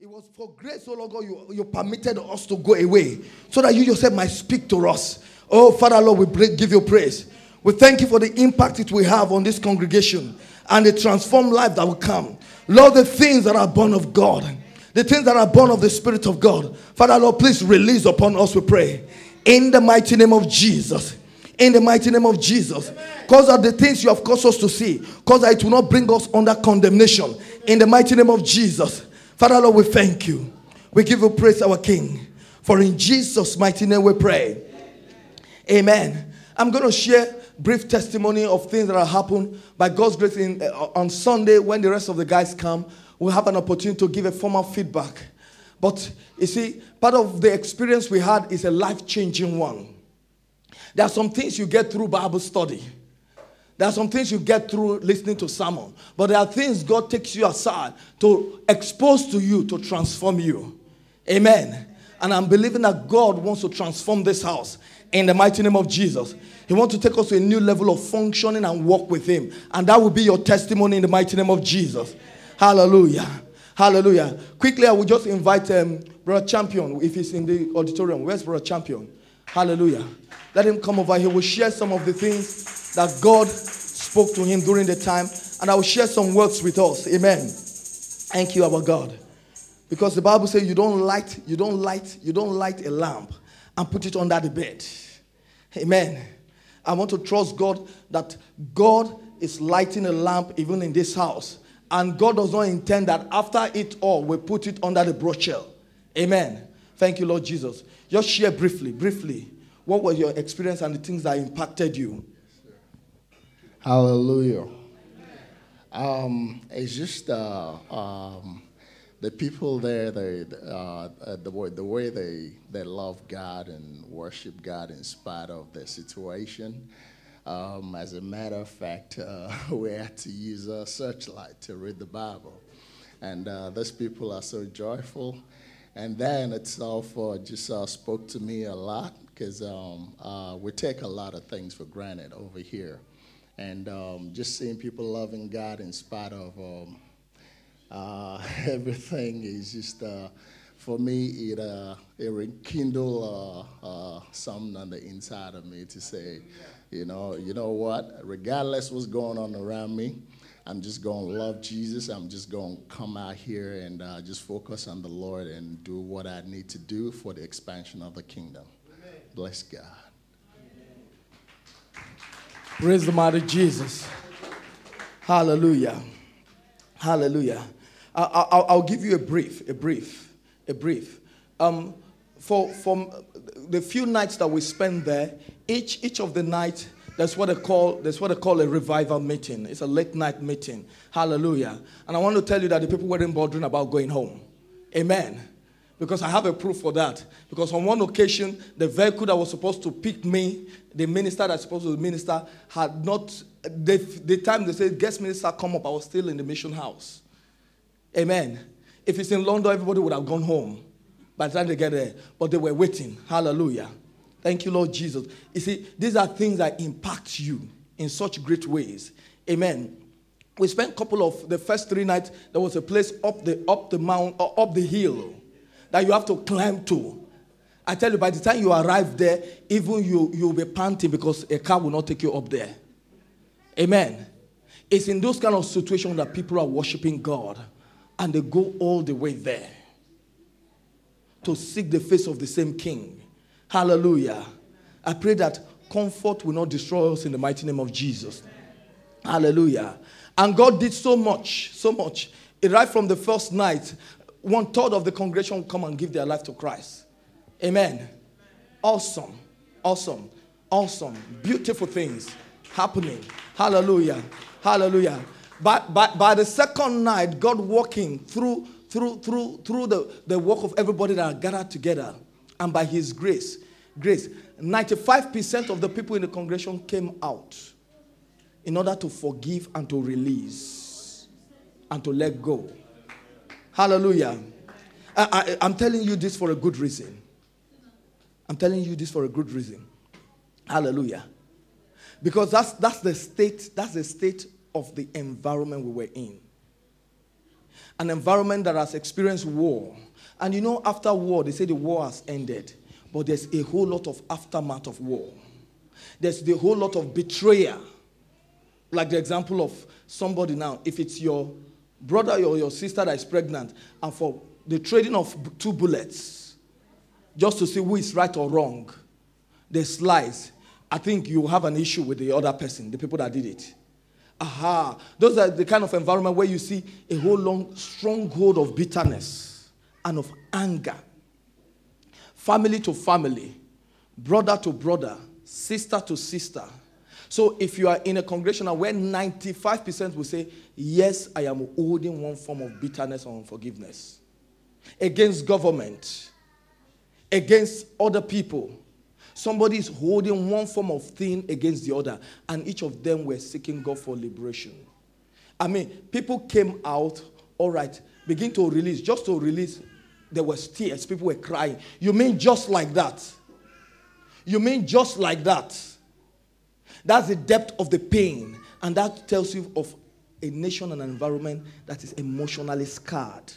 It was for grace, oh Lord God, you, you permitted us to go away so that you yourself might speak to us. Oh, Father, Lord, we give you praise. We thank you for the impact it will have on this congregation and the transformed life that will come. Lord, the things that are born of God, the things that are born of the Spirit of God. Father, Lord, please release upon us, we pray. In the mighty name of Jesus. In the mighty name of Jesus. Cause that the things you have caused us to see, cause that it will not bring us under condemnation. In the mighty name of Jesus. Father, Lord, we thank you. We give you praise, our King. For in Jesus' mighty name we pray. Amen. I'm going to share brief testimony of things that have happened by God's grace in, uh, on Sunday when the rest of the guys come. We'll have an opportunity to give a formal feedback. But you see, part of the experience we had is a life changing one. There are some things you get through Bible study. There are some things you get through listening to sermon. But there are things God takes you aside to expose to you to transform you. Amen. And I'm believing that God wants to transform this house in the mighty name of Jesus. He wants to take us to a new level of functioning and walk with Him. And that will be your testimony in the mighty name of Jesus. Hallelujah. Hallelujah. Quickly, I will just invite um, Brother Champion, if he's in the auditorium. Where's Brother Champion? Hallelujah. Let him come over. He will share some of the things that God spoke to him during the time. And I will share some words with us. Amen. Thank you, our God. Because the Bible says you don't light, you don't light, you don't light a lamp and put it under the bed. Amen. I want to trust God that God is lighting a lamp even in this house. And God does not intend that after it all, we put it under the brochure. Amen. Thank you, Lord Jesus. Just share briefly, briefly, what was your experience and the things that impacted you? Hallelujah. Um, it's just uh, um, the people there, they, uh, the, way, the way they, they love God and worship God in spite of the situation. Um, as a matter of fact, uh, we had to use a searchlight to read the Bible. And uh, those people are so joyful. And that in itself uh, just uh, spoke to me a lot because um, uh, we take a lot of things for granted over here. And um, just seeing people loving God in spite of um, uh, everything is just, uh, for me, it, uh, it rekindle uh, uh, something on the inside of me to say, you know, you know what? Regardless what's going on around me, I'm just to love Jesus. I'm just to come out here and uh, just focus on the Lord and do what I need to do for the expansion of the kingdom. Bless God. Praise the mighty Jesus. Hallelujah. Hallelujah. I, will give you a brief, a brief, a brief. Um, for from the few nights that we spend there, each each of the nights, that's what they call that's what they call a revival meeting. It's a late night meeting. Hallelujah. And I want to tell you that the people weren't bothering about going home. Amen. Because I have a proof for that. Because on one occasion, the vehicle that was supposed to pick me, the minister that's supposed to minister, had not. The, the time they said guest minister come up, I was still in the mission house. Amen. If it's in London, everybody would have gone home by the time they get there. But they were waiting. Hallelujah. Thank you, Lord Jesus. You see, these are things that impact you in such great ways. Amen. We spent a couple of the first three nights. There was a place up the up the mount or uh, up the hill that you have to climb to. I tell you, by the time you arrive there, even you you'll be panting because a car will not take you up there. Amen. It's in those kind of situations that people are worshiping God and they go all the way there to seek the face of the same king. Hallelujah. I pray that comfort will not destroy us in the mighty name of Jesus. Hallelujah. And God did so much, so much. Right from the first night, one third of the congregation will come and give their life to Christ. Amen. Awesome. Awesome. Awesome. Beautiful things happening. Hallelujah. Hallelujah. But by, by the second night, God walking through, through, through, through the, the work of everybody that are gathered together, and by His grace, grace, 95% of the people in the congregation came out in order to forgive and to release and to let go. Hallelujah. I, I, I'm telling you this for a good reason. I'm telling you this for a good reason. Hallelujah. Because that's, that's the state, that's the state of the environment we were in. an environment that has experienced war. And you know, after war, they say the war has ended, but there's a whole lot of aftermath of war. There's the whole lot of betrayal. Like the example of somebody now, if it's your brother or your sister that is pregnant, and for the trading of two bullets, just to see who is right or wrong, there's lies. I think you have an issue with the other person, the people that did it. Aha. Those are the kind of environment where you see a whole long stronghold of bitterness and of anger. Family to family, brother to brother, sister to sister. So if you are in a congregation where 95% will say, Yes, I am holding one form of bitterness or unforgiveness against government, against other people. Somebody is holding one form of thing against the other, and each of them were seeking God for liberation. I mean, people came out, all right, begin to release, just to release. There was tears, people were crying. You mean just like that? You mean just like that? That's the depth of the pain. And that tells you of a nation and an environment that is emotionally scarred.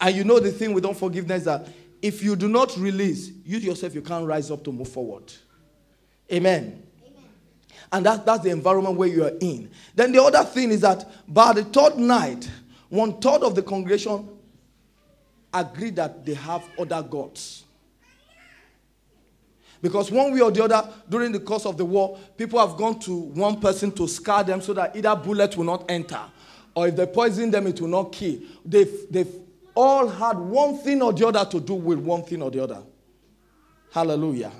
And you know the thing with unforgiveness that if you do not release, you yourself, you can't rise up to move forward. Amen. Amen. And that, that's the environment where you are in. Then the other thing is that by the third night, one third of the congregation agreed that they have other gods. Because one way or the other, during the course of the war, people have gone to one person to scar them so that either bullet will not enter, or if they poison them, it will not kill. They've, they've all had one thing or the other to do with one thing or the other. Hallelujah.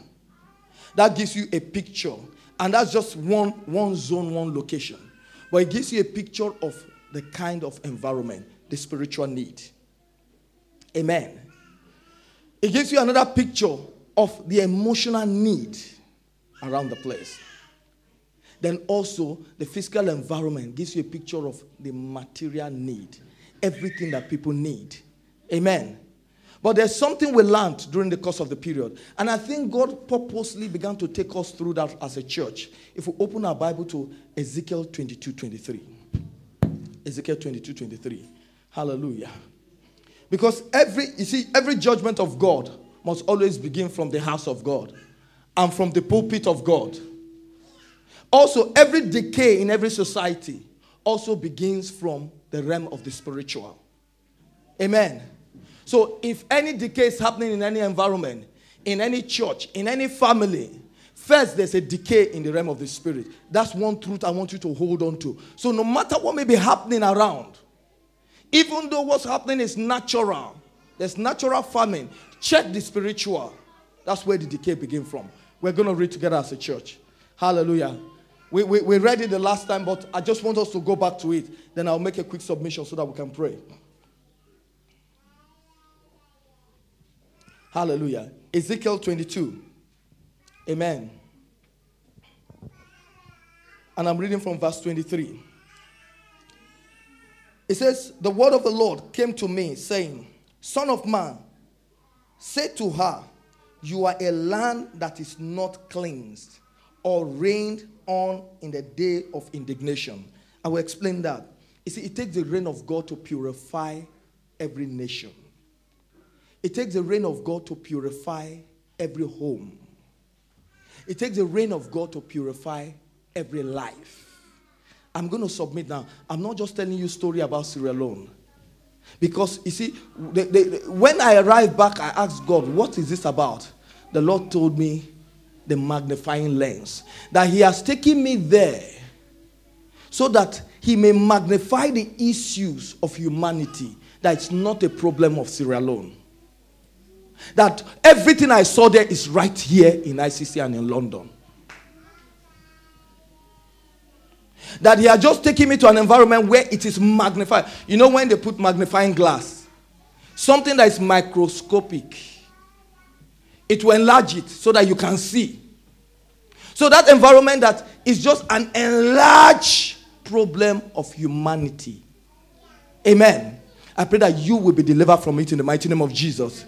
That gives you a picture. And that's just one, one zone, one location. But it gives you a picture of the kind of environment, the spiritual need. Amen. It gives you another picture of the emotional need around the place. Then also, the physical environment gives you a picture of the material need, everything that people need. Amen. But there's something we learned during the course of the period. And I think God purposely began to take us through that as a church. If we open our Bible to Ezekiel 22 23. Ezekiel 22 23. Hallelujah. Because every, you see, every judgment of God must always begin from the house of God and from the pulpit of God. Also, every decay in every society also begins from the realm of the spiritual. Amen. So, if any decay is happening in any environment, in any church, in any family, first there's a decay in the realm of the spirit. That's one truth I want you to hold on to. So, no matter what may be happening around, even though what's happening is natural, there's natural famine, Check the spiritual. That's where the decay begins from. We're going to read together as a church. Hallelujah. We, we, we read it the last time, but I just want us to go back to it. Then I'll make a quick submission so that we can pray. Hallelujah. Ezekiel 22. Amen. And I'm reading from verse 23. It says, The word of the Lord came to me, saying, Son of man, Say to her, You are a land that is not cleansed or rained on in the day of indignation. I will explain that. You see, it takes the rain of God to purify every nation. It takes the rain of God to purify every home. It takes the rain of God to purify every life. I'm going to submit now. I'm not just telling you a story about Sierra Leone. Because you see, they, they, when I arrived back, I asked God, What is this about? The Lord told me the magnifying lens. That He has taken me there so that He may magnify the issues of humanity. That it's not a problem of Sierra Leone. That everything I saw there is right here in ICC and in London. That he had just taken me to an environment where it is magnified. You know, when they put magnifying glass, something that is microscopic, it will enlarge it so that you can see. So, that environment that is just an enlarged problem of humanity. Amen. I pray that you will be delivered from it in the mighty name of Jesus.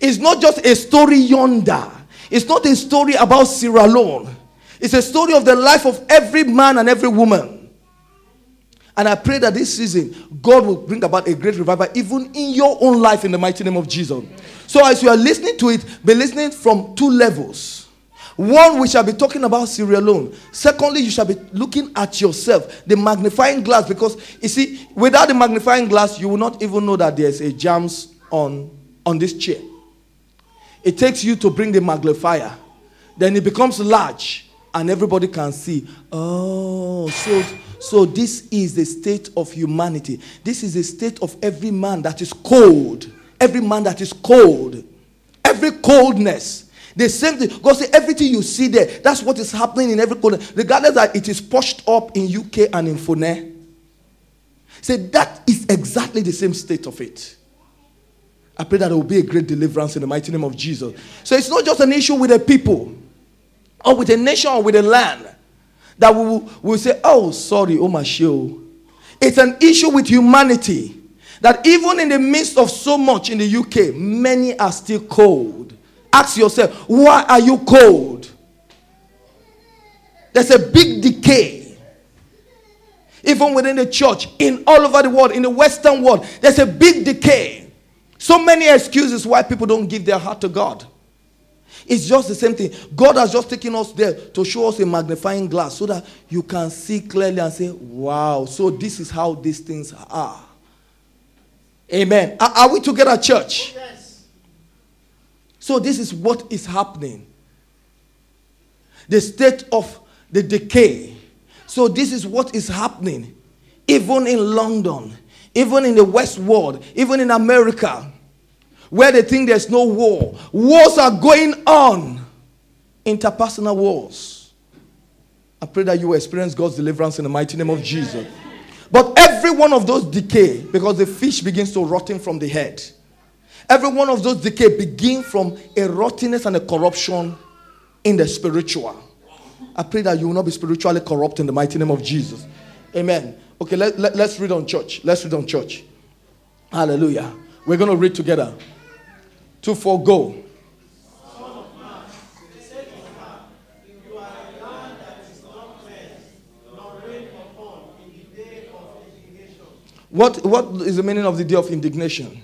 It's not just a story yonder, it's not a story about Sierra Leone. It's a story of the life of every man and every woman. And I pray that this season, God will bring about a great revival, even in your own life, in the mighty name of Jesus. So, as you are listening to it, be listening from two levels. One, we shall be talking about Sierra Leone. Secondly, you shall be looking at yourself, the magnifying glass, because you see, without the magnifying glass, you will not even know that there's a jams on, on this chair. It takes you to bring the magnifier, then it becomes large, and everybody can see. Oh, so so this is the state of humanity. This is the state of every man that is cold. Every man that is cold. Every coldness. The same thing. God say everything you see there, that's what is happening in every corner. Regardless that it is pushed up in UK and in Fune. Say that is exactly the same state of it. I pray that there will be a great deliverance in the mighty name of Jesus. So it's not just an issue with the people or with a nation or with a land that we will, will say, oh, sorry, oh my show. Oh. It's an issue with humanity that even in the midst of so much in the UK, many are still cold. Ask yourself, why are you cold? There's a big decay. Even within the church, in all over the world, in the Western world, there's a big decay. So many excuses why people don't give their heart to God. It's just the same thing. God has just taken us there to show us a magnifying glass so that you can see clearly and say, wow, so this is how these things are. Amen. Are, are we together, church? Yes. So, this is what is happening. The state of the decay. So, this is what is happening. Even in London, even in the West world, even in America where they think there's no war. Wars are going on, interpersonal wars. I pray that you will experience God's deliverance in the mighty name of Jesus. But every one of those decay because the fish begins to rotting from the head. Every one of those decay begin from a rottenness and a corruption in the spiritual. I pray that you will not be spiritually corrupt in the mighty name of Jesus. Amen. Okay, let, let, let's read on church. Let's read on church. Hallelujah. We're going to read together to forego. What, what is the meaning of the day of indignation?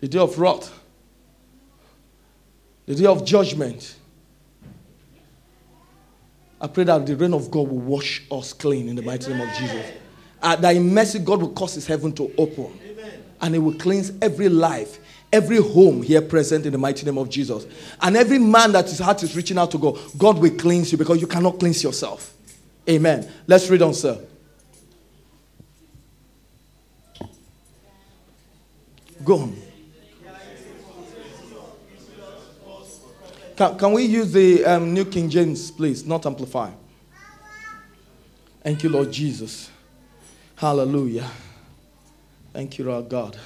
The day of wrath. The day of judgment. I pray that the rain of God will wash us clean in the mighty name of Jesus. Uh, that in mercy, God will cause his heaven to open and it will cleanse every life, every home here present in the mighty name of Jesus. And every man that his heart is reaching out to God, God will cleanse you because you cannot cleanse yourself. Amen. Let's read on, sir. Go on. Can, can we use the um, New King James, please? Not amplify. Thank you, Lord Jesus. Hallelujah. Thank you, Lord God.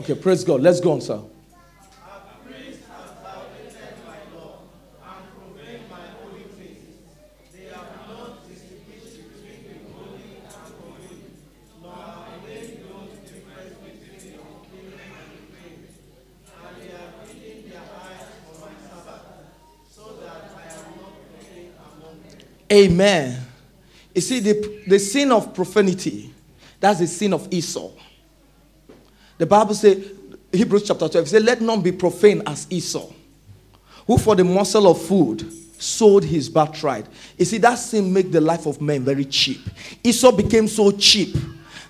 Okay, praise God. Let's go on, sir. Amen. You see, the, the sin of profanity, that's the sin of Esau. The Bible says, Hebrews chapter 12, it says, Let none be profane as Esau, who for the morsel of food sold his birthright. You see, that sin make the life of men very cheap. Esau became so cheap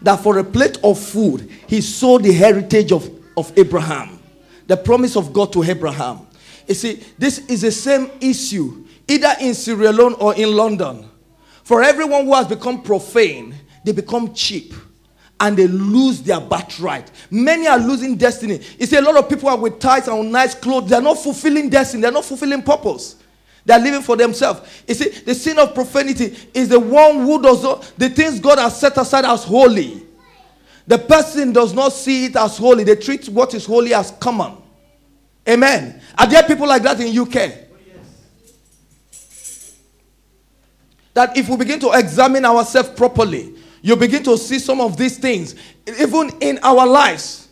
that for a plate of food, he sold the heritage of, of Abraham, the promise of God to Abraham. You see, this is the same issue either in Sierra Leone or in London. For everyone who has become profane, they become cheap and they lose their birthright. Many are losing destiny. You see, a lot of people are with ties and nice clothes. They're not fulfilling destiny, they're not fulfilling purpose. They're living for themselves. You see, the sin of profanity is the one who does not, the things God has set aside as holy. The person does not see it as holy. They treat what is holy as common. Amen. Are there people like that in UK? That if we begin to examine ourselves properly, you begin to see some of these things, even in our lives.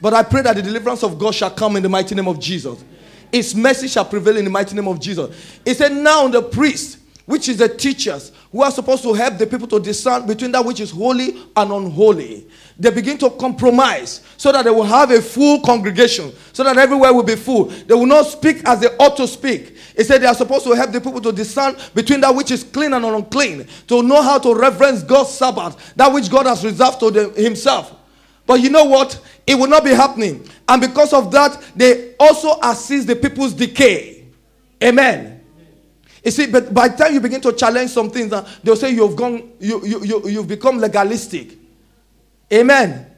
But I pray that the deliverance of God shall come in the mighty name of Jesus. His mercy shall prevail in the mighty name of Jesus. He said, Now the priest, which is the teachers, who are supposed to help the people to discern between that which is holy and unholy, they begin to compromise so that they will have a full congregation, so that everywhere will be full. They will not speak as they ought to speak. He said they are supposed to help the people to discern between that which is clean and unclean, to know how to reverence God's Sabbath, that which God has reserved to them, Himself. But you know what? It will not be happening. And because of that, they also assist the people's decay. Amen. You see, but by the time you begin to challenge some things, uh, they'll say you've gone, you, you, you, you've become legalistic. Amen.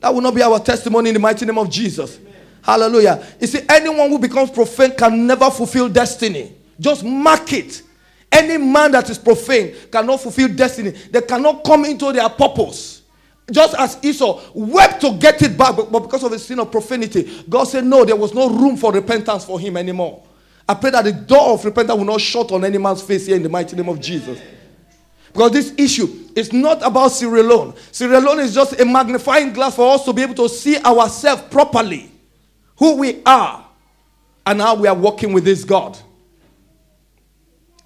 That will not be our testimony in the mighty name of Jesus. Amen. Hallelujah. You see, anyone who becomes profane can never fulfill destiny. Just mark it. Any man that is profane cannot fulfill destiny. They cannot come into their purpose. Just as Esau wept to get it back, but because of the sin of profanity, God said, No, there was no room for repentance for him anymore. I pray that the door of repentance will not shut on any man's face here in the mighty name of Jesus. Because this issue is not about Sierra Leone. Sierra Leone is just a magnifying glass for us to be able to see ourselves properly, who we are, and how we are working with this God.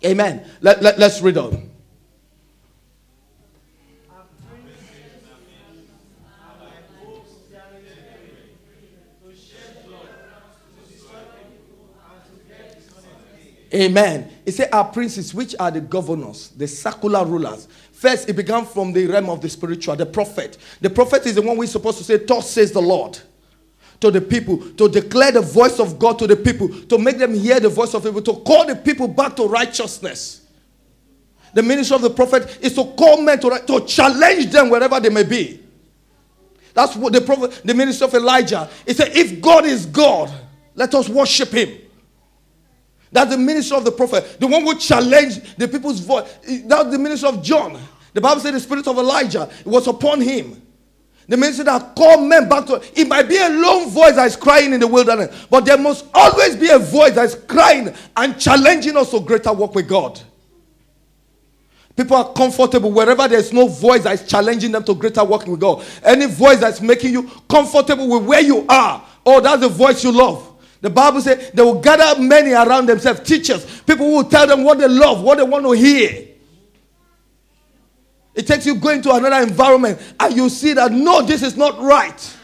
Amen. Let, let, let's read on. Amen. He said, Our princes, which are the governors, the secular rulers. First, it began from the realm of the spiritual, the prophet. The prophet is the one we're supposed to say, Thus says the Lord to the people, to declare the voice of God to the people, to make them hear the voice of people, to call the people back to righteousness. The ministry of the prophet is to call men to, to challenge them wherever they may be. That's what the prophet, the ministry of Elijah. He said, If God is God, let us worship him. That's the ministry of the prophet, the one who challenged the people's voice. That's the ministry of John. The Bible said the spirit of Elijah was upon him. The ministry that called men back to it might be a lone voice that is crying in the wilderness, but there must always be a voice that is crying and challenging us to greater work with God. People are comfortable wherever there's no voice that is challenging them to greater work with God. Any voice that's making you comfortable with where you are, oh, that's the voice you love. The Bible says they will gather many around themselves, teachers, people who will tell them what they love, what they want to hear. It takes you going to another environment and you see that no, this is not right.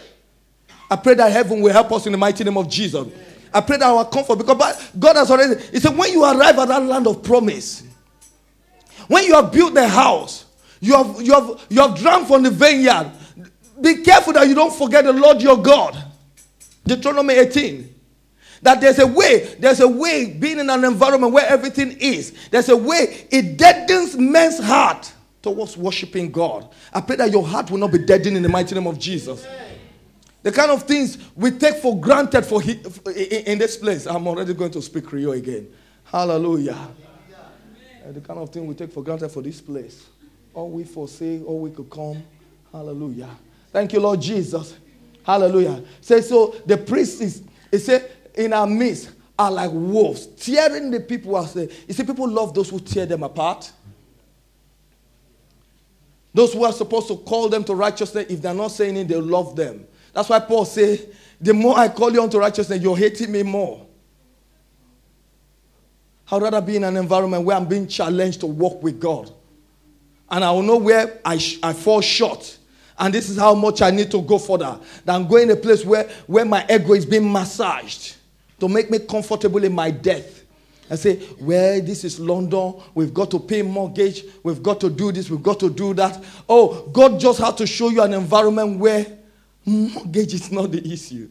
I pray that heaven will help us in the mighty name of Jesus. I pray that our comfort, because God has already, He said, when you arrive at that land of promise, when you have built the house, you have, you have, you have drunk from the vineyard, be careful that you don't forget the Lord your God. Deuteronomy 18 that there's a way, there's a way being in an environment where everything is. There's a way it deadens men's heart towards worshiping God. I pray that your heart will not be deadened in the mighty name of Jesus. The kind of things we take for granted for in this place. I'm already going to speak Rio again. Hallelujah. Uh, the kind of thing we take for granted for this place. All we forsake, all we could come. Hallelujah. Thank you, Lord Jesus. Hallelujah. Say so the priest is, he said, in our midst are like wolves, tearing the people out. You see, people love those who tear them apart. Those who are supposed to call them to righteousness, if they're not saying it, they love them. That's why Paul says, the more I call you unto righteousness, you're hating me more. I'd rather be in an environment where I'm being challenged to walk with God. And I will know where I, sh- I fall short. And this is how much I need to go further than going a place where, where my ego is being massaged to make me comfortable in my death. I say, well, this is London. We've got to pay mortgage. We've got to do this. We've got to do that. Oh, God just had to show you an environment where mortgage is not the issue.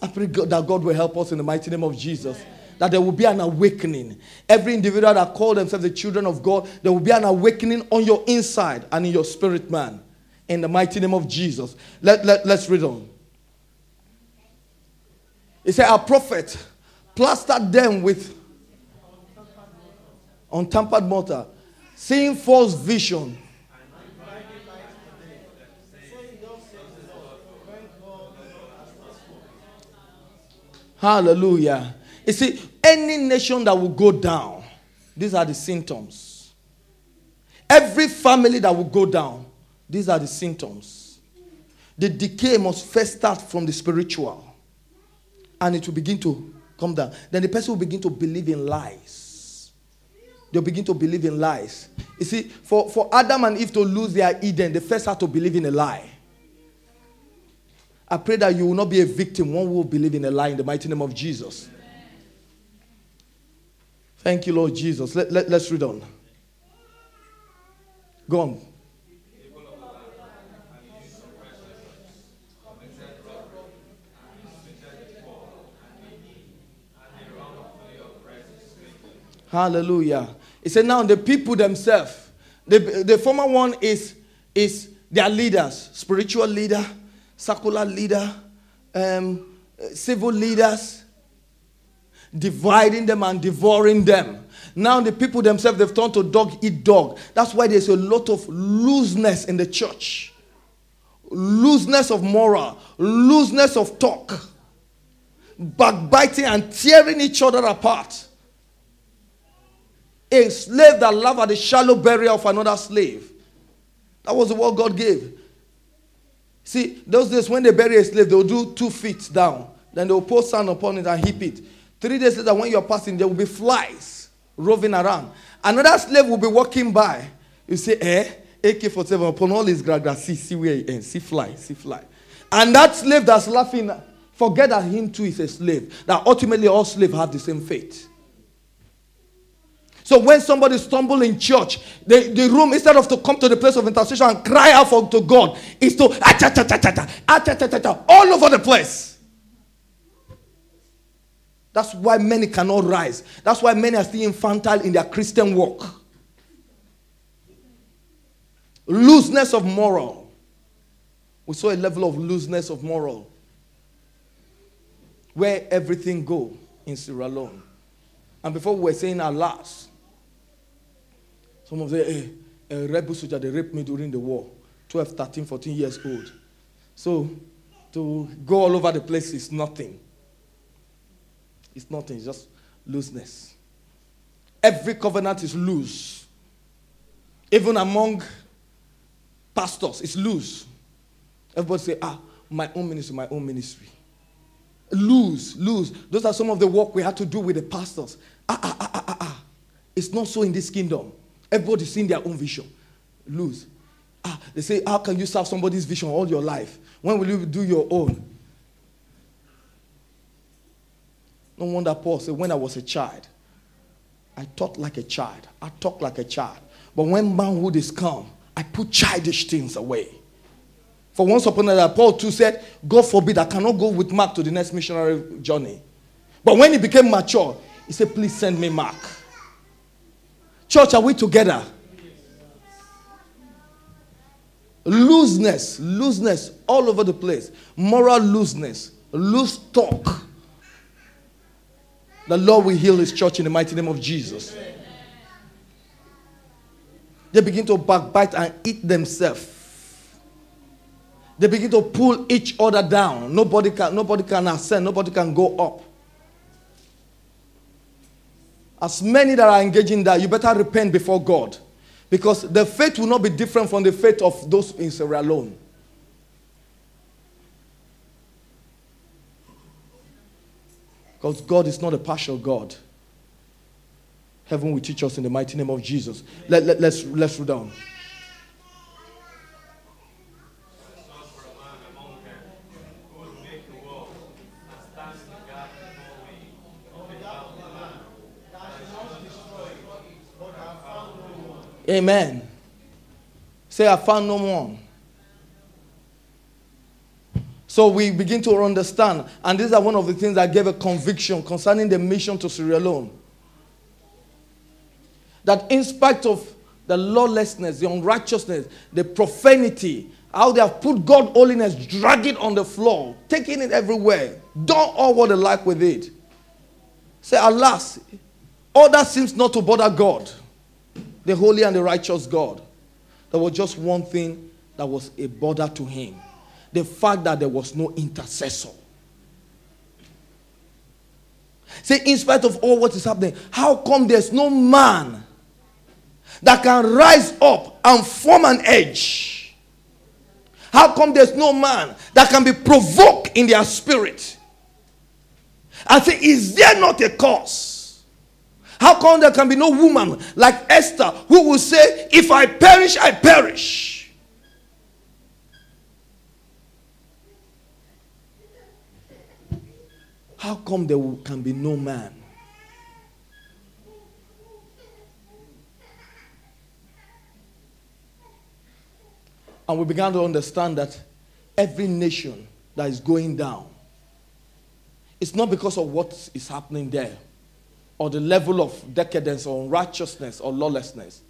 I pray God, that God will help us in the mighty name of Jesus. That there will be an awakening. Every individual that call themselves the children of God, there will be an awakening on your inside and in your spirit, man. In the mighty name of Jesus. Let, let, let's read on. He said, Our prophet plastered them with untampered mortar, seeing false vision. Hallelujah. You see, any nation that will go down, these are the symptoms. Every family that will go down, these are the symptoms. The decay must first start from the spiritual. And it will begin to come down. Then the person will begin to believe in lies. They'll begin to believe in lies. You see, for, for Adam and Eve to lose their Eden, they first had to believe in a lie. I pray that you will not be a victim, one will believe in a lie in the mighty name of Jesus. Thank you, Lord Jesus. Let, let, let's read on. Go on. Hallelujah. He said, now the people themselves, the, the former one is, is their leaders, spiritual leader, secular leader, um, civil leaders, dividing them and devouring them. Now the people themselves, they've turned to dog eat dog. That's why there's a lot of looseness in the church. Looseness of moral, looseness of talk, backbiting and tearing each other apart. A slave that laughed at the shallow burial of another slave. That was the word God gave. See, those days when they bury a slave, they'll do two feet down. Then they'll pour sand upon it and heap it. Three days later, when you're passing, there will be flies roving around. Another slave will be walking by. You say, eh? AK 47 upon all his grass, see, see where he ends. See fly, see fly. And that slave that's laughing, forget that him too is a slave. That ultimately all slaves have the same fate. So when somebody stumble in church, the, the room, instead of to come to the place of intercession and cry out for, to God, is to all over the place. That's why many cannot rise. That's why many are still infantile in their Christian walk. Looseness of moral. We saw a level of looseness of moral where everything go in Sierra Leone. And before we were saying last, some of them, hey, a rebel soldier, they raped me during the war, 12, 13, 14 years old. So to go all over the place is nothing. It's nothing, it's just looseness. Every covenant is loose. Even among pastors, it's loose. Everybody say, ah, my own ministry, my own ministry. Lose, lose. Those are some of the work we had to do with the pastors. Ah, ah, ah, ah, ah. ah. It's not so in this kingdom. Everybody's seeing their own vision. Lose. Ah, they say, How can you serve somebody's vision all your life? When will you do your own? No wonder Paul said, When I was a child, I thought like a child, I talked like a child. But when manhood is come, I put childish things away. For once upon a time, Paul too said, God forbid, I cannot go with Mark to the next missionary journey. But when he became mature, he said, Please send me Mark. Church, are we together? Looseness, looseness all over the place. Moral looseness, loose talk. The Lord will heal his church in the mighty name of Jesus. They begin to backbite and eat themselves. They begin to pull each other down. Nobody can, nobody can ascend, nobody can go up. As many that are engaging that, you better repent before God. Because the faith will not be different from the faith of those in Sierra Leone. Because God is not a partial God. Heaven will teach us in the mighty name of Jesus. Let, let, let's, let's read down. Amen. Say, I found no one. So we begin to understand, and these are one of the things that gave a conviction concerning the mission to Sierra Leone. That in spite of the lawlessness, the unrighteousness, the profanity, how they have put God holiness, drag it on the floor, taking it everywhere, done all what they like with it. Say, alas, all that seems not to bother God the holy and the righteous God. There was just one thing that was a bother to him the fact that there was no intercessor. Say, in spite of all what is happening, how come there's no man that can rise up and form an edge How come there's no man that can be provoked in their spirit? I say, is there not a cause? How come there can be no woman like Esther who will say, If I perish, I perish? How come there can be no man And we began to understand that every nation that is going down, it's not because of what is happening there or the level of decadence or unrighteousness or lawlessness.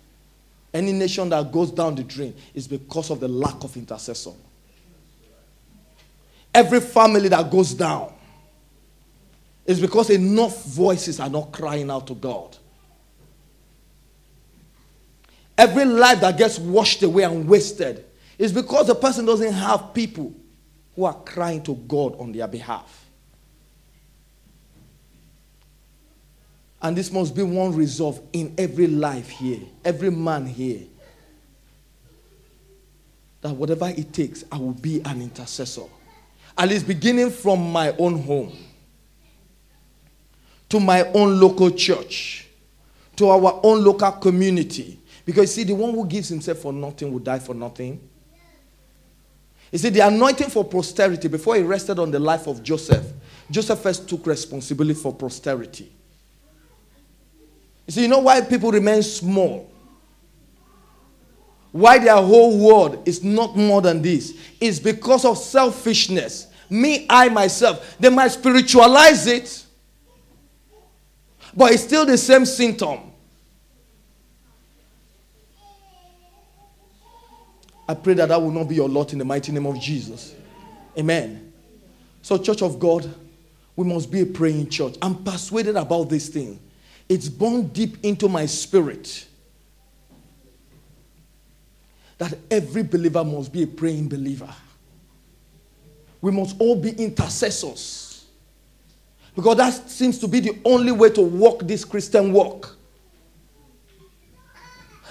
Any nation that goes down the drain is because of the lack of intercessor. Every family that goes down is because enough voices are not crying out to God. Every life that gets washed away and wasted is because the person doesn't have people who are crying to God on their behalf. And this must be one resolve in every life here, every man here. That whatever it takes, I will be an intercessor. At least beginning from my own home, to my own local church, to our own local community. Because see, the one who gives himself for nothing will die for nothing. You see, the anointing for posterity, before he rested on the life of Joseph, Joseph first took responsibility for posterity. You see, you know why people remain small? Why their whole world is not more than this? It's because of selfishness. Me, I, myself. They might spiritualize it, but it's still the same symptom. I pray that that will not be your lot in the mighty name of Jesus. Amen. So, Church of God, we must be a praying church. I'm persuaded about this thing. It's born deep into my spirit that every believer must be a praying believer. We must all be intercessors. Because that seems to be the only way to walk this Christian walk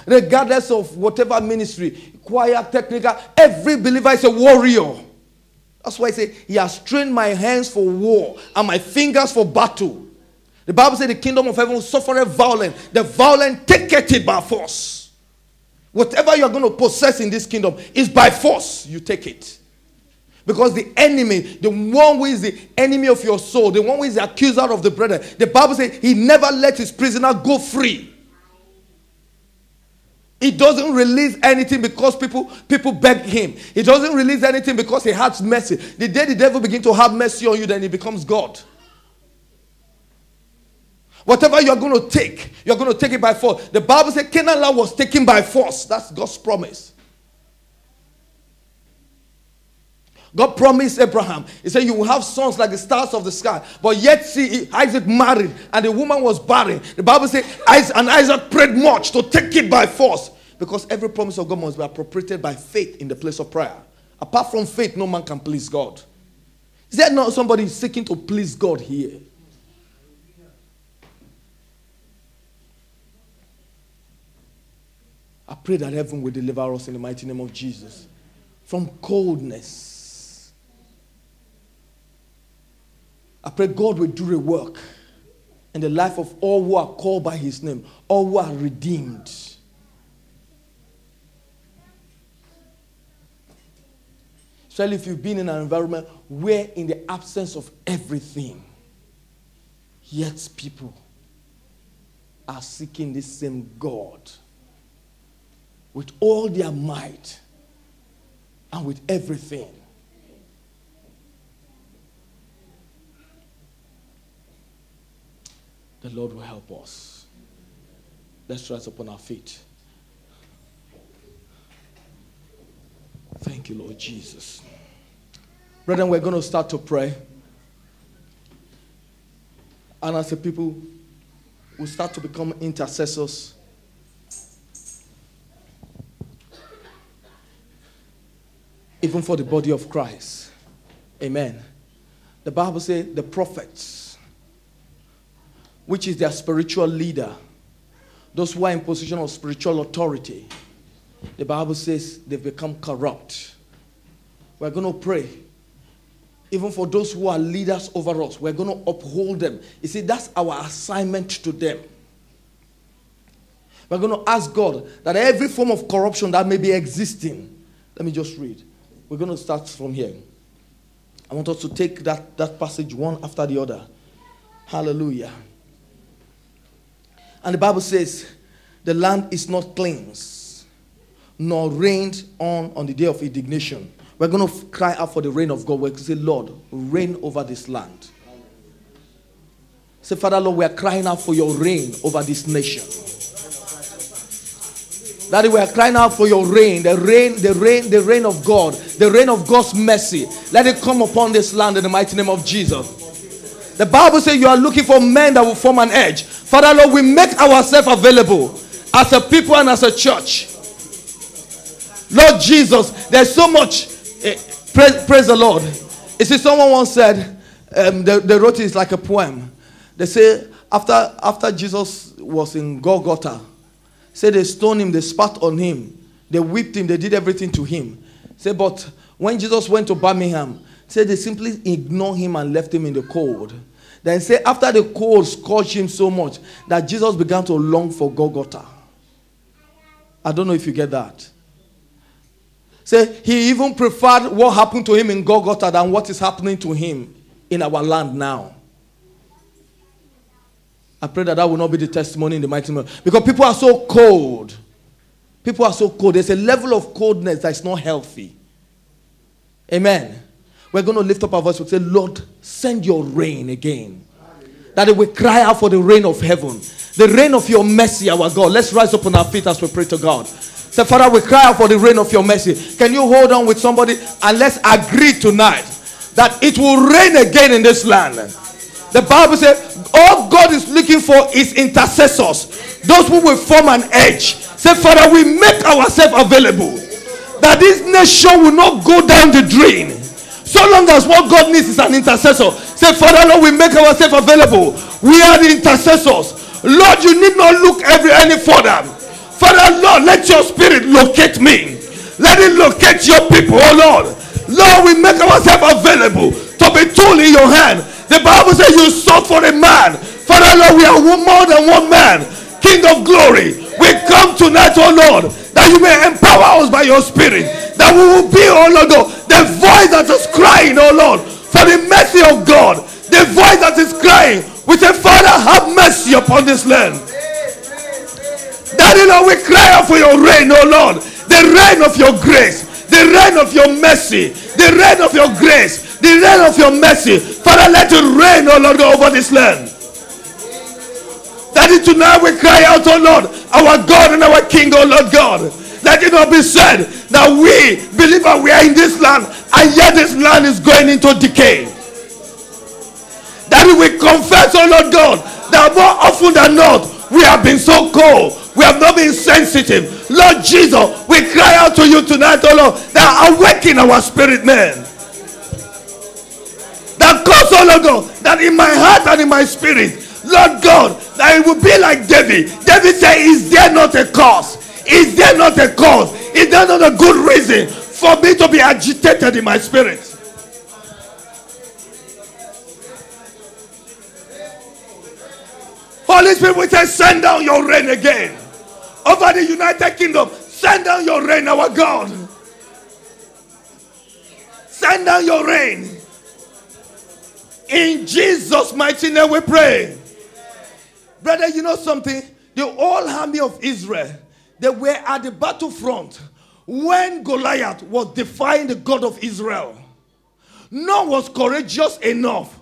regardless of whatever ministry, choir, technical, every believer is a warrior. That's why I say, He has trained my hands for war and my fingers for battle. The Bible says the kingdom of heaven will suffer a violent. The violent take it by force. Whatever you're going to possess in this kingdom is by force. You take it. Because the enemy, the one who is the enemy of your soul, the one who is the accuser of the brethren, the Bible says he never let his prisoner go free. He doesn't release anything because people, people beg him. He doesn't release anything because he has mercy. The day the devil begins to have mercy on you, then he becomes God. Whatever you're going to take, you're going to take it by force. The Bible says Canaan land was taken by force. That's God's promise. God promised Abraham, He said, You will have sons like the stars of the sky. But yet, see, Isaac married and the woman was barren. The Bible says, and Isaac prayed much to take it by force. Because every promise of God must be appropriated by faith in the place of prayer. Apart from faith, no man can please God. Is there not somebody seeking to please God here? I pray that heaven will deliver us in the mighty name of Jesus. From coldness. I pray God will do a work in the life of all who are called by his name, all who are redeemed. Especially if you've been in an environment where, in the absence of everything, yet people are seeking the same God with all their might and with everything. the Lord will help us. Let's rise upon our feet. Thank you, Lord Jesus. Brethren, we're going to start to pray. And as a people, we start to become intercessors. Even for the body of Christ. Amen. The Bible says the prophets which is their spiritual leader, those who are in position of spiritual authority, the Bible says they've become corrupt. We're going to pray. Even for those who are leaders over us, we're going to uphold them. You see, that's our assignment to them. We're going to ask God that every form of corruption that may be existing, let me just read. We're going to start from here. I want us to take that, that passage one after the other. Hallelujah. And the Bible says, the land is not cleansed, nor rained on on the day of indignation. We're going to cry out for the rain of God. We're going to say, Lord, reign over this land. Say, Father, Lord, we are crying out for your reign over this nation. Daddy, we are crying out for your rain, the rain, the rain, the rain of God, the rain of God's mercy. Let it come upon this land in the mighty name of Jesus. The Bible says you are looking for men that will form an edge. Father, Lord, we make ourselves available as a people and as a church. Lord Jesus, there's so much. Eh, praise, praise the Lord. You see, someone once said, um, they, they wrote it like a poem. They say, after, after Jesus was in Golgotha, Say they stoned him, they spat on him, they whipped him, they did everything to him. Say, but when Jesus went to Birmingham, say they simply ignored him and left him in the cold. Then say after the cold scorched him so much that Jesus began to long for Golgotha. I don't know if you get that. Say he even preferred what happened to him in Golgotha than what is happening to him in our land now. I pray that that will not be the testimony in the mighty name. Because people are so cold. People are so cold. There's a level of coldness that is not healthy. Amen. We're going to lift up our voice and say, Lord, send your rain again. That it will cry out for the rain of heaven. The rain of your mercy, our God. Let's rise up on our feet as we pray to God. Say, Father, we cry out for the rain of your mercy. Can you hold on with somebody and let's agree tonight that it will rain again in this land? The Bible says, all God is looking for is intercessors, those who will form an edge. Say, Father, we make ourselves available that this nation will not go down the drain. So long as what God needs is an intercessor. Say, Father, Lord, we make ourselves available. We are the intercessors. Lord, you need not look every any further. Father, Lord, let your spirit locate me. Let it locate your people, oh Lord. Lord, we make ourselves available to be tool in your hand the Bible says you sought for a man. Father Lord, we are more than one man. King of glory. We come tonight, oh Lord, that you may empower us by your spirit. That we will be, oh Lord, the voice that is crying, oh Lord, for the mercy of God. The voice that is crying. We say, Father, have mercy upon this land. Daddy Lord, we cry out for your rain, oh Lord. The rain of your grace. The rain of your mercy. The rain of your grace the rain of your mercy. Father, let it rain, oh Lord, over this land. Daddy, tonight we cry out, oh Lord, our God and our King, oh Lord God. Let it not be said that we believe that we are in this land and yet this land is going into decay. Daddy, we confess, oh Lord God, that more often than not, we have been so cold. We have not been sensitive. Lord Jesus, we cry out to you tonight, oh Lord, that awaken our spirit man that cause, oh Lord God, that in my heart and in my spirit, Lord God, that it will be like David. David said, Is there not a cause? Is there not a cause? Is there not a good reason for me to be agitated in my spirit? Holy Spirit, we say, send down your rain again. Over the United Kingdom, send down your rain, our God. Send down your rain. In Jesus' mighty name we pray. Brother, you know something? The whole army of Israel, they were at the battlefront when Goliath was defying the God of Israel. None was courageous enough.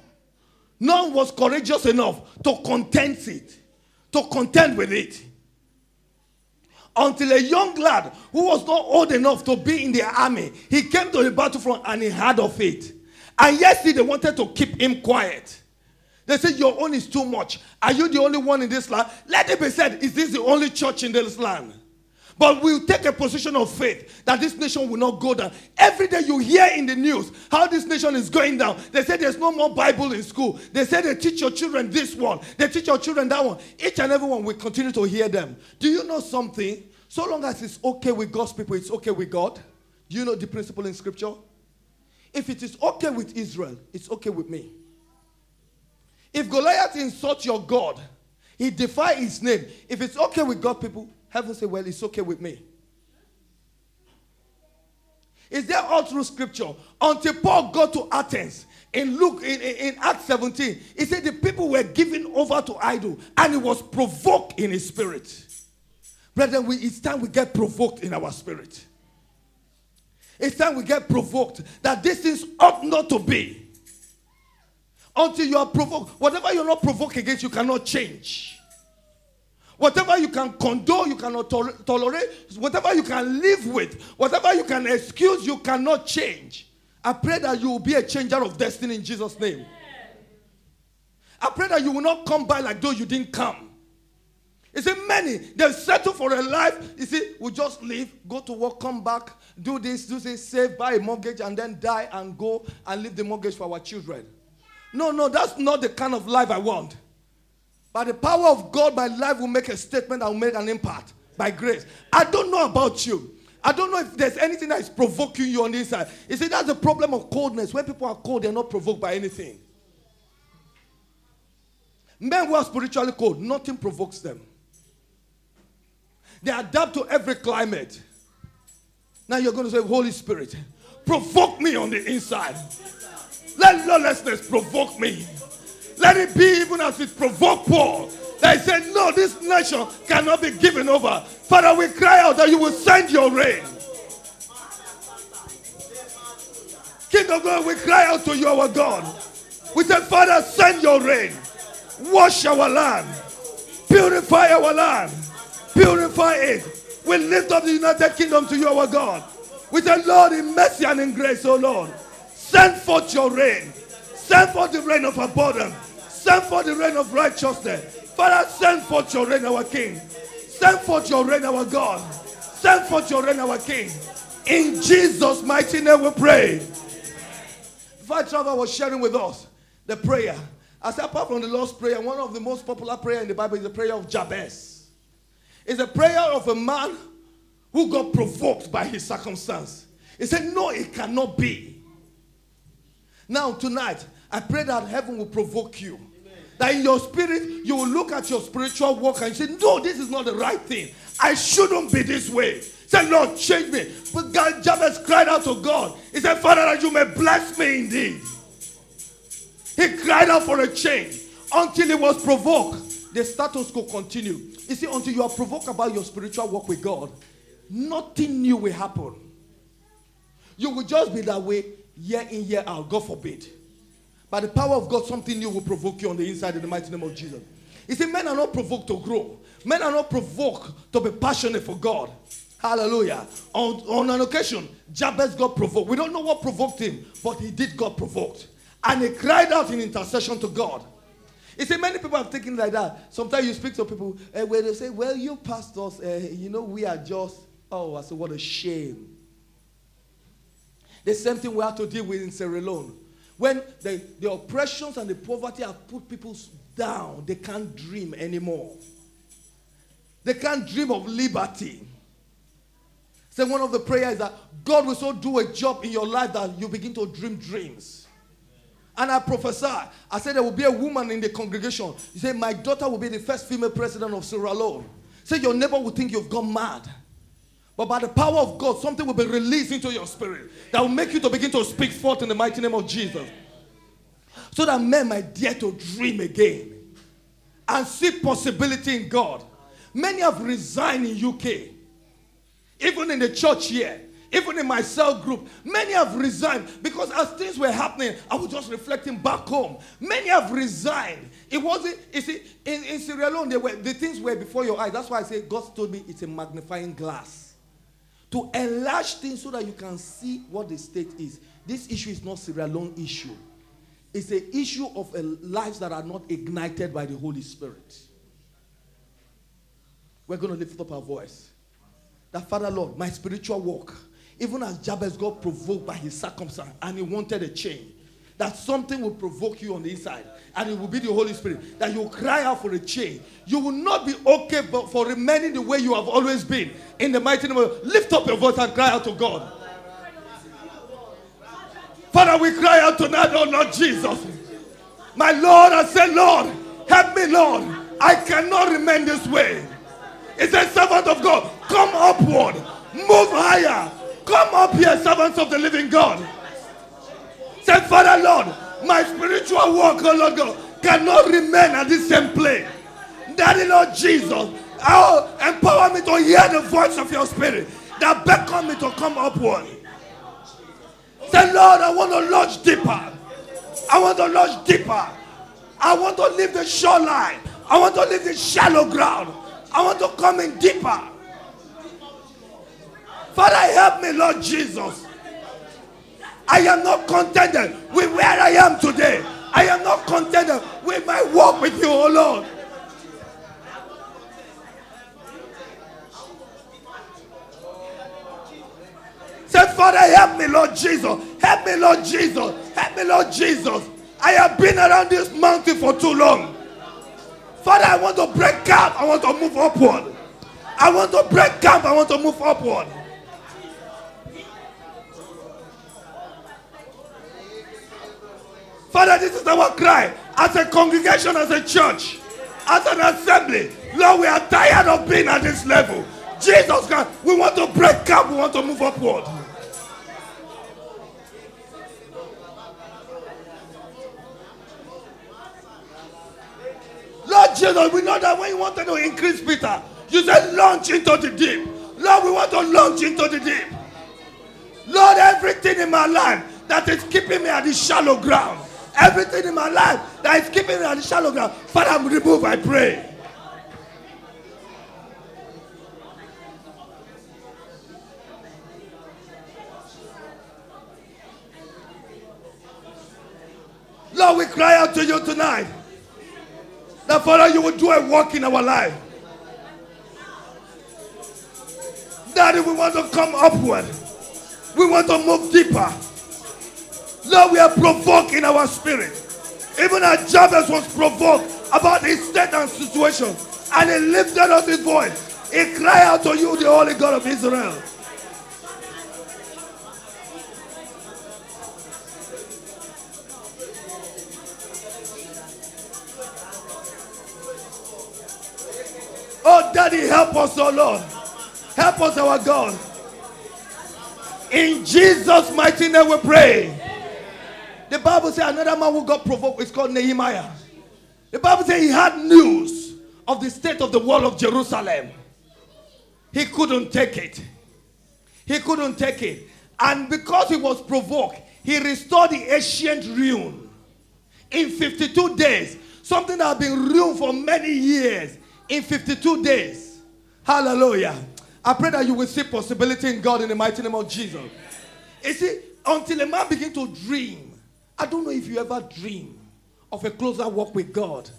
None was courageous enough to contend it, to contend with it. Until a young lad who was not old enough to be in the army, he came to the battlefront and he heard of it. And yes, they wanted to keep him quiet. They said, Your own is too much. Are you the only one in this land? Let it be said, Is this the only church in this land? But we'll take a position of faith that this nation will not go down. Every day you hear in the news how this nation is going down. They say there's no more Bible in school. They say they teach your children this one, they teach your children that one. Each and every one will continue to hear them. Do you know something? So long as it's okay with God's people, it's okay with God. Do you know the principle in scripture? If it is okay with Israel, it's okay with me. If Goliath insults your God, he defy his name. If it's okay with God people, heaven say, well, it's okay with me. Is there all through scripture? Until Paul got to Athens, in Luke, in, in, in Acts 17, he said the people were given over to idol and he was provoked in his spirit. Brethren, we, it's time we get provoked in our spirit. It's time we get provoked that these things ought not to be. Until you are provoked. Whatever you're not provoked against, you cannot change. Whatever you can condone, you cannot to- tolerate. Whatever you can live with, whatever you can excuse, you cannot change. I pray that you will be a changer of destiny in Jesus' name. I pray that you will not come by like though you didn't come. You see, many, they settle for a life. You see, we just leave, go to work, come back, do this, do this, save, buy a mortgage, and then die and go and leave the mortgage for our children. No, no, that's not the kind of life I want. By the power of God, my life will make a statement that will make an impact by grace. I don't know about you. I don't know if there's anything that is provoking you on the inside. You see, that's the problem of coldness. When people are cold, they're not provoked by anything. Men who are spiritually cold, nothing provokes them. They adapt to every climate. Now you're going to say, Holy Spirit, provoke me on the inside. Let lawlessness provoke me. Let it be even as it provoked Paul. He said, No, this nation cannot be given over. Father, we cry out that you will send your rain. King of God, we cry out to you, our God. We say, Father, send your rain. Wash our land. Purify our land. Purify it. We lift up the United Kingdom to you, our God. We say, Lord, in mercy and in grace, oh Lord, send forth your rain. Send forth the rain of abundance. Send forth the rain of righteousness. Father, send forth your rain, our King. Send forth your rain, our God. Send forth your rain, our King. In Jesus' mighty name we pray. Father Trevor was sharing with us the prayer. Said, apart from the Lord's Prayer, one of the most popular prayer in the Bible is the prayer of Jabez. It's a prayer of a man who got provoked by his circumstance. He said, No, it cannot be. Now, tonight, I pray that heaven will provoke you. That in your spirit, you will look at your spiritual walk and say, No, this is not the right thing. I shouldn't be this way. Say, Lord, change me. But God, Jabez cried out to God. He said, Father, that you may bless me indeed. He cried out for a change until he was provoked. The status quo continue. You see, until you are provoked about your spiritual walk with God, nothing new will happen. You will just be that way year in, year out. God forbid. By the power of God, something new will provoke you on the inside in the mighty name of Jesus. You see, men are not provoked to grow. Men are not provoked to be passionate for God. Hallelujah. On, on an occasion, Jabez got provoked. We don't know what provoked him, but he did got provoked. And he cried out in intercession to God. You see, many people have taken like that. Sometimes you speak to people uh, where they say, Well, you pastors, uh, you know, we are just, oh, I said, What a shame. The same thing we have to deal with in Sierra Leone. When the, the oppressions and the poverty have put people down, they can't dream anymore. They can't dream of liberty. So one of the prayers is that God will so do a job in your life that you begin to dream dreams. And I prophesy. I said there will be a woman in the congregation. You say, My daughter will be the first female president of Sierra Leone. Say your neighbor will think you've gone mad. But by the power of God, something will be released into your spirit that will make you to begin to speak forth in the mighty name of Jesus. So that men might dare to dream again and see possibility in God. Many have resigned in UK, even in the church here, even in my cell group. Many have resigned because as things were happening, I was just reflecting back home. Many have resigned. It wasn't, you see, in, in Sierra Leone, they were, the things were before your eyes. That's why I say God told me it's a magnifying glass to enlarge things so that you can see what the state is. This issue is not Sierra Leone issue. It's an issue of lives that are not ignited by the Holy Spirit. We're going to lift up our voice. That Father Lord, my spiritual walk, even as Jabez got provoked by his circumstance and he wanted a change, that something will provoke you on the inside and it will be the Holy Spirit. That you cry out for a change. You will not be okay for remaining the way you have always been. In the mighty name of lift up your voice and cry out to God. Father, we cry out tonight, oh Lord Jesus. My Lord, I say, Lord, help me, Lord. I cannot remain this way. It's a servant of God. Come upward. Move higher. Come up here, servants of the living God. Say, Father, Lord, my spiritual walk, oh Lord God, cannot remain at the same place. Daddy, Lord Jesus, oh, empower me to hear the voice of your spirit that beckon me to come upward. Say, Lord, I want to lodge deeper. I want to lodge deeper. I want to leave the shoreline. I want to leave the shallow ground. I want to come in deeper. Father, help me, Lord Jesus. I am not contented with where I am today. I am not contented with my walk with you, oh Lord. Say, Father, help me, Lord Jesus. Help me, Lord Jesus. Help me, Lord Jesus. I have been around this mountain for too long. Father, I want to break camp. I want to move upward. I want to break camp. I want to move upward. Father, this is our cry as a congregation, as a church, as an assembly. Lord, we are tired of being at this level. Jesus God, we want to break camp. We want to move upward. Lord Jesus, we know that when you wanted to increase Peter, you said launch into the deep. Lord, we want to launch into the deep. Lord, everything in my life that is keeping me at the shallow ground, everything in my life that is keeping me at the shallow ground, Father, remove, I pray. Lord, we cry out to you tonight. That Father, you will do a work in our life. Daddy, we want to come upward. We want to move deeper. Lord, we are provoked in our spirit. Even as Jabez was provoked about his state and situation, and he lifted up his voice. He cried out to you, the Holy God of Israel. Oh, Daddy, help us, oh Lord. Help us, our God. In Jesus' mighty name we pray. The Bible says another man who got provoked is called Nehemiah. The Bible says he had news of the state of the wall of Jerusalem. He couldn't take it. He couldn't take it. And because he was provoked, he restored the ancient ruin in 52 days. Something that had been ruined for many years in 52 days. Hallelujah. I pray that you will see possibility in God in the mighty name of Jesus. You see, until a man begin to dream, I don't know if you ever dream of a closer walk with God.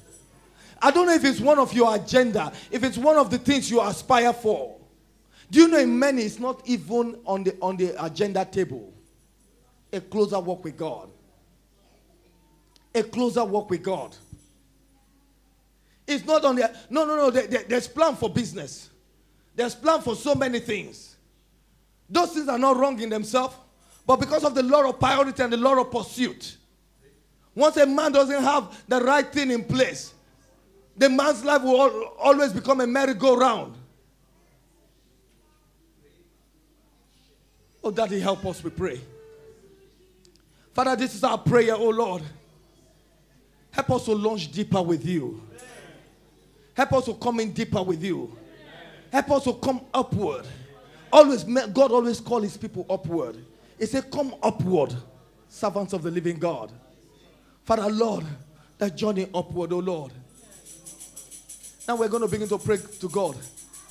I don't know if it's one of your agenda, if it's one of the things you aspire for. Do you know in many it's not even on the on the agenda table? A closer walk with God. A closer walk with God. It's not on the no no no. There, there, there's plan for business. There's plan for so many things. Those things are not wrong in themselves, but because of the law of priority and the law of pursuit, once a man doesn't have the right thing in place, the man's life will always become a merry-go-round. Oh, Daddy, help us, we pray. Father, this is our prayer, oh Lord. Help us to launch deeper with you. Help us to come in deeper with you. Help us to come upward. Always, God always call his people upward. He said, Come upward, servants of the living God. Father, Lord, that journey upward, oh Lord. Now we're going to begin to pray to God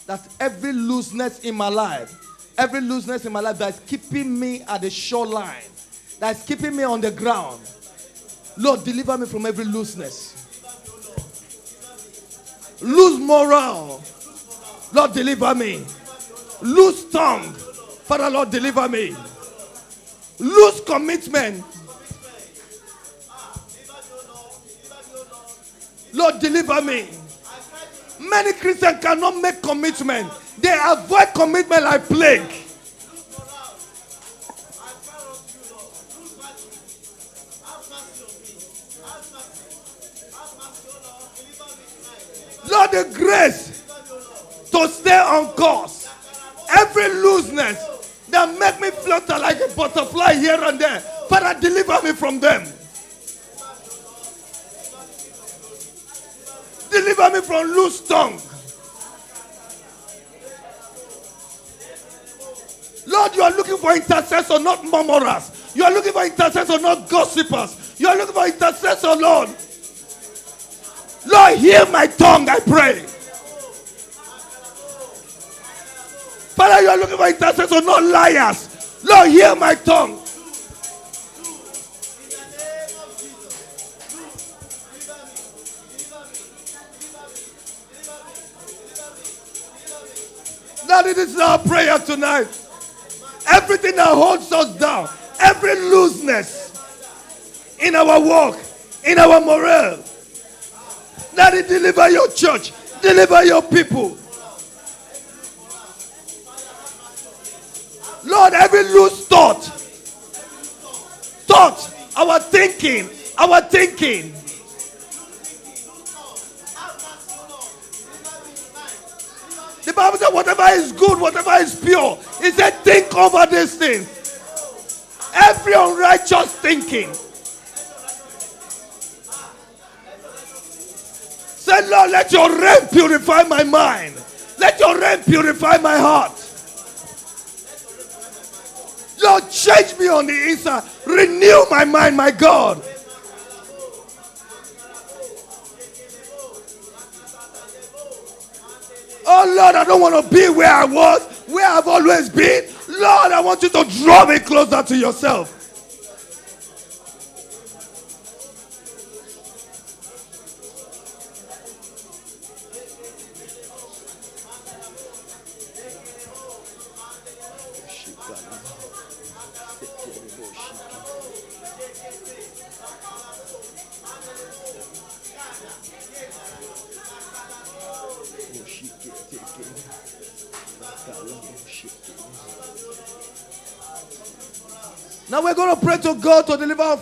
that every looseness in my life, every looseness in my life that is keeping me at the shoreline, that is keeping me on the ground, Lord, deliver me from every looseness. Lose morale. Lord, deliver me. Lose tongue. Father, Lord, deliver me. Lose commitment. Lord, deliver me. Many Christians cannot make commitment. They avoid commitment like plague. Lord, the grace to stay on course. Every looseness that make me flutter like a butterfly here and there. Father, deliver me from them. Deliver me from loose tongue. Lord, you are looking for intercessors, not murmurers. You are looking for intercessors, not gossipers. You are looking for intercessors, Lord. Lord, hear my tongue, I pray. Father, you are looking for intercessors, not liars. Lord, hear my tongue. This is our prayer tonight. Everything that holds us down, every looseness in our walk, in our morale. Daddy, deliver your church, deliver your people. Lord, every loose thought, thought, our thinking, our thinking. The Bible said, whatever is good, whatever is pure, he said, think over these things. Every unrighteous thinking. Say, Lord, let your rain purify my mind. Let your rain purify my heart. Lord, change me on the inside. Renew my mind, my God. Oh Lord, I don't want to be where I was, where I've always been. Lord, I want you to draw me closer to yourself.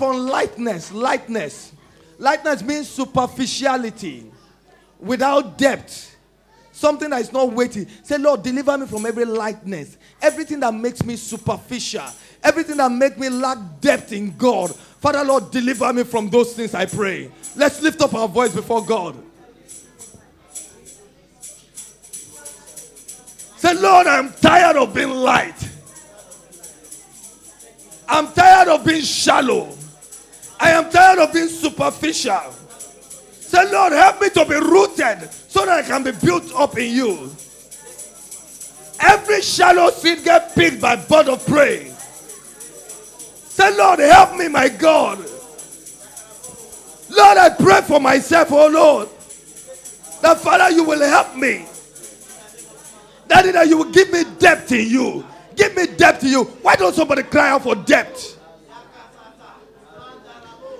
From lightness. Lightness. Lightness means superficiality without depth. Something that is not weighty. Say, Lord, deliver me from every lightness. Everything that makes me superficial. Everything that makes me lack depth in God. Father, Lord, deliver me from those things, I pray. Let's lift up our voice before God. Say, Lord, I'm tired of being light. I'm tired of being shallow. I am tired of being superficial. Say, Lord, help me to be rooted so that I can be built up in you. Every shallow seed get picked by bird of prey. Say, Lord, help me, my God. Lord, I pray for myself, oh Lord. That Father, you will help me. Daddy, that you will give me depth in you. Give me depth in you. Why don't somebody cry out for depth?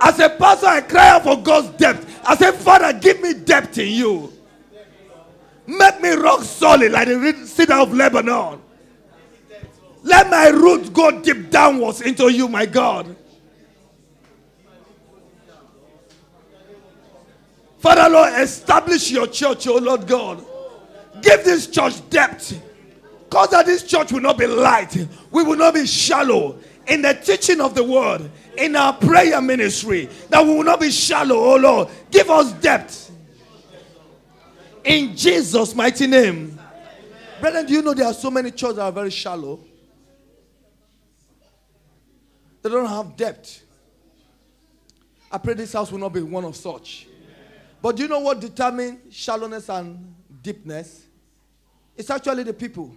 As a pastor, I cry out for God's depth. I say, Father, give me depth in you. Make me rock solid like the cedar of Lebanon. Let my roots go deep downwards into you, my God. Father, Lord, establish your church, oh Lord God. Give this church depth. Cause that this church will not be light. We will not be shallow in the teaching of the word, in our prayer ministry. That we will not be shallow, oh Lord. Give us depth. In Jesus' mighty name. Brethren, do you know there are so many churches that are very shallow? They don't have depth. I pray this house will not be one of such. But do you know what determines shallowness and deepness? It's actually the people.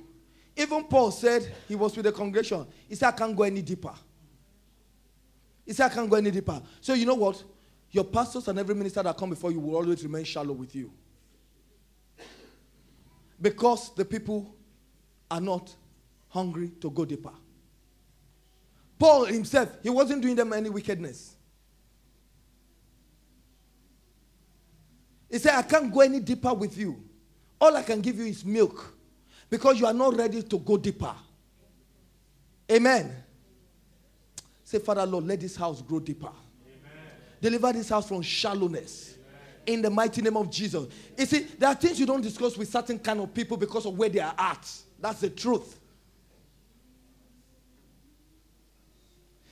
Even Paul said he was with the congregation. He said, I can't go any deeper. He said, I can't go any deeper. So, you know what? Your pastors and every minister that come before you will always remain shallow with you. Because the people are not hungry to go deeper. Paul himself, he wasn't doing them any wickedness. He said, I can't go any deeper with you. All I can give you is milk because you are not ready to go deeper. Amen. Say, Father Lord, let this house grow deeper. Amen. Deliver this house from shallowness. Amen. In the mighty name of Jesus. You see, there are things you don't discuss with certain kind of people because of where they are at. That's the truth.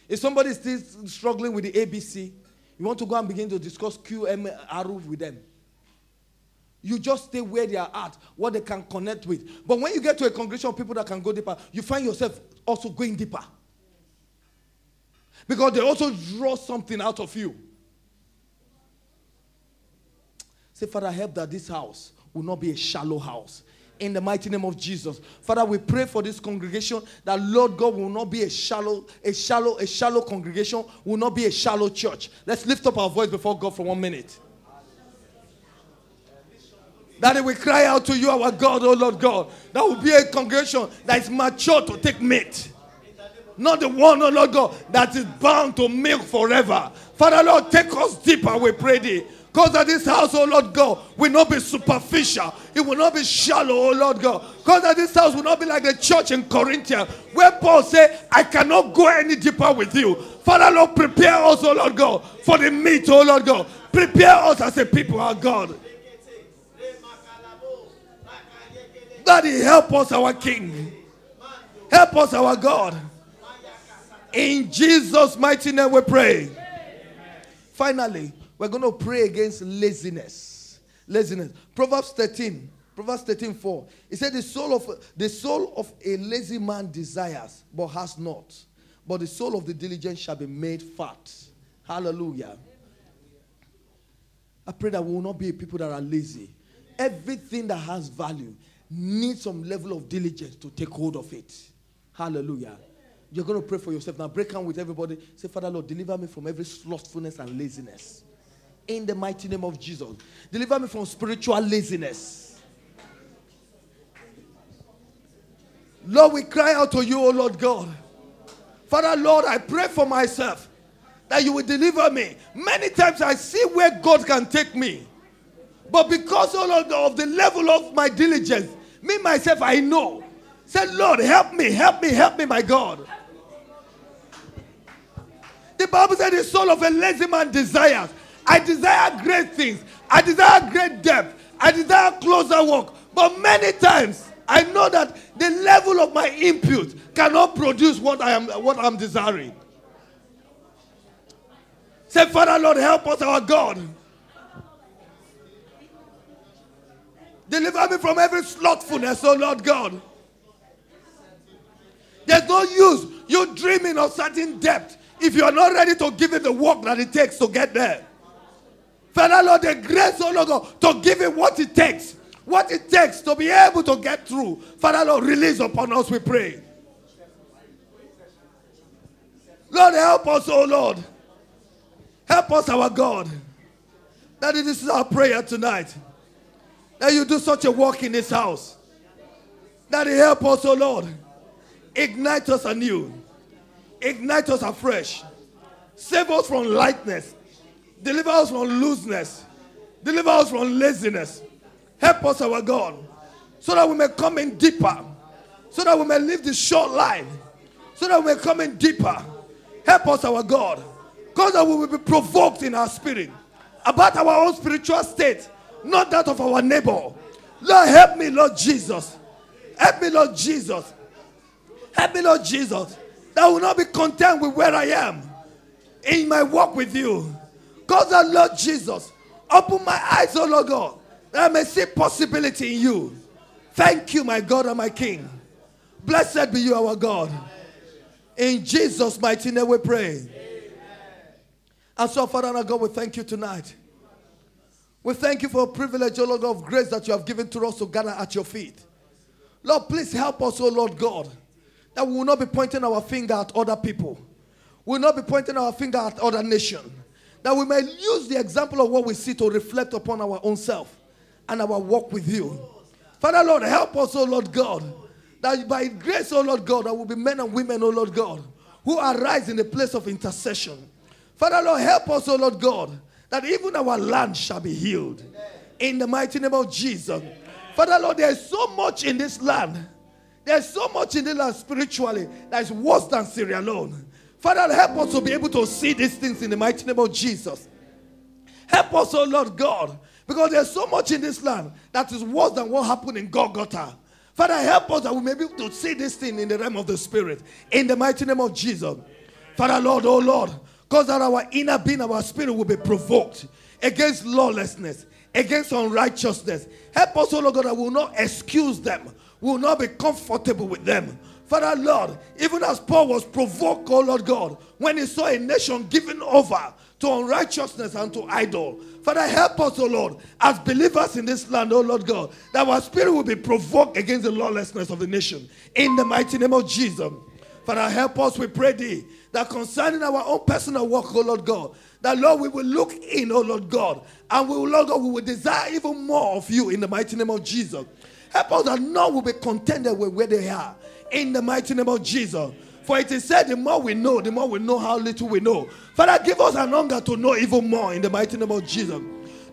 If somebody is still struggling with the ABC, you want to go and begin to discuss QMR with them. You just stay where they are at, what they can connect with. But when you get to a congregation of people that can go deeper, you find yourself also going deeper. Because they also draw something out of you. Say, Father, help that this house will not be a shallow house. In the mighty name of Jesus. Father, we pray for this congregation that Lord God will not be a shallow, a shallow, a shallow congregation, will not be a shallow church. Let's lift up our voice before God for one minute. That we cry out to you, our God, oh Lord God. That will be a congregation that is mature to take meat. Not the one, oh Lord God, that is bound to milk forever. Father, Lord, take us deeper, we pray thee. Because that this house, oh Lord God, will not be superficial. It will not be shallow, oh Lord God. Because that this house will not be like the church in Corinthia, where Paul said, I cannot go any deeper with you. Father, Lord, prepare us, oh Lord God, for the meat, oh Lord God. Prepare us as a people, our God. Daddy, help us, our King. Help us, our God. In Jesus' mighty name we pray. Finally, we're going to pray against laziness. Laziness. Proverbs 13. Proverbs 13, 4. It said the soul of the soul of a lazy man desires, but has not. But the soul of the diligent shall be made fat. Hallelujah. I pray that we will not be people that are lazy. Everything that has value needs some level of diligence to take hold of it. Hallelujah. You're going to pray for yourself. Now break out with everybody. Say, Father Lord, deliver me from every slothfulness and laziness in the mighty name of Jesus. Deliver me from spiritual laziness. Lord, we cry out to you, O Lord God. Father, Lord, I pray for myself that you will deliver me. Many times I see where God can take me. But because, O Lord, of the level of my diligence, me myself, I know. Say, Lord, help me, help me, help me, my God. The Bible said the soul of a lazy man desires I desire great things. I desire great depth. I desire closer work. But many times, I know that the level of my input cannot produce what I am what I'm desiring. Say, Father, Lord, help us, our God. Deliver me from every slothfulness, oh Lord God. There's no use you dreaming of certain depth if you are not ready to give it the work that it takes to get there. Father Lord, the grace, oh Lord God, to give it what it takes. What it takes to be able to get through. Father Lord, release upon us, we pray. Lord, help us, oh Lord. Help us, our God. That this is our prayer tonight. That you do such a work in this house. That help us, oh Lord. Ignite us anew. Ignite us afresh. Save us from lightness. Deliver us from looseness. Deliver us from laziness. Help us, our God, so that we may come in deeper. So that we may live this short life. So that we may come in deeper. Help us, our God. Because that we will be provoked in our spirit about our own spiritual state, not that of our neighbor. Lord, help me, Lord Jesus. Help me, Lord Jesus. Help me, Lord Jesus. That will not be content with where I am in my walk with you. God, the Lord Jesus, open my eyes, oh Lord God, that I may see possibility in you. Thank you, my God and my King. Blessed be you, our God. In Jesus' mighty name we pray. And so, Father and God, we thank you tonight. We thank you for a privilege, O Lord God, of grace that you have given to us to gather at your feet. Lord, please help us, O Lord God, that we will not be pointing our finger at other people. We will not be pointing our finger at other nations that we may use the example of what we see to reflect upon our own self and our walk with you. Father, Lord, help us, oh Lord God, that by grace, oh Lord God, there will be men and women, oh Lord God, who arise in the place of intercession. Father, Lord, help us, oh Lord God, that even our land shall be healed. In the mighty name of Jesus. Father, Lord, there is so much in this land. There's so much in this land spiritually that is worse than Sierra Leone. Father, help us to be able to see these things in the mighty name of Jesus. Help us, oh Lord God, because there's so much in this land that is worse than what happened in Golgotha. Father, help us that we may be able to see this thing in the realm of the Spirit. In the mighty name of Jesus. Father, Lord, oh Lord, cause that our inner being, our spirit will be provoked against lawlessness, against unrighteousness. Help us, oh Lord God, that we will not excuse them, will not be comfortable with them. Father, Lord, even as Paul was provoked, oh Lord God, when he saw a nation given over to unrighteousness and to idol. Father, help us, oh Lord, as believers in this land, oh Lord God, that our spirit will be provoked against the lawlessness of the nation. In the mighty name of Jesus. Father, help us, we pray thee, that concerning our own personal work, oh Lord God, that Lord, we will look in, oh Lord God, and we will, Lord God, we will desire even more of you in the mighty name of Jesus. Help us that none will be contented with where they are in the mighty name of Jesus. For it is said, the more we know, the more we know how little we know. Father, give us an hunger to know even more in the mighty name of Jesus.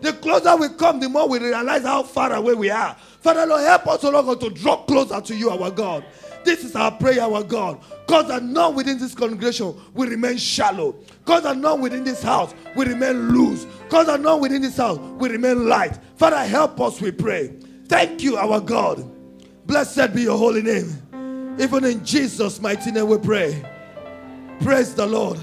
The closer we come, the more we realize how far away we are. Father, Lord, help us, oh Lord God, to draw closer to you, our God. This is our prayer, our God. Cause that none within this congregation will remain shallow. Cause that none within this house will remain loose. Cause that none within this house will remain light. Father, help us, we pray. Thank you, our God. Blessed be your holy name. Even in Jesus' mighty name we pray. Praise the Lord.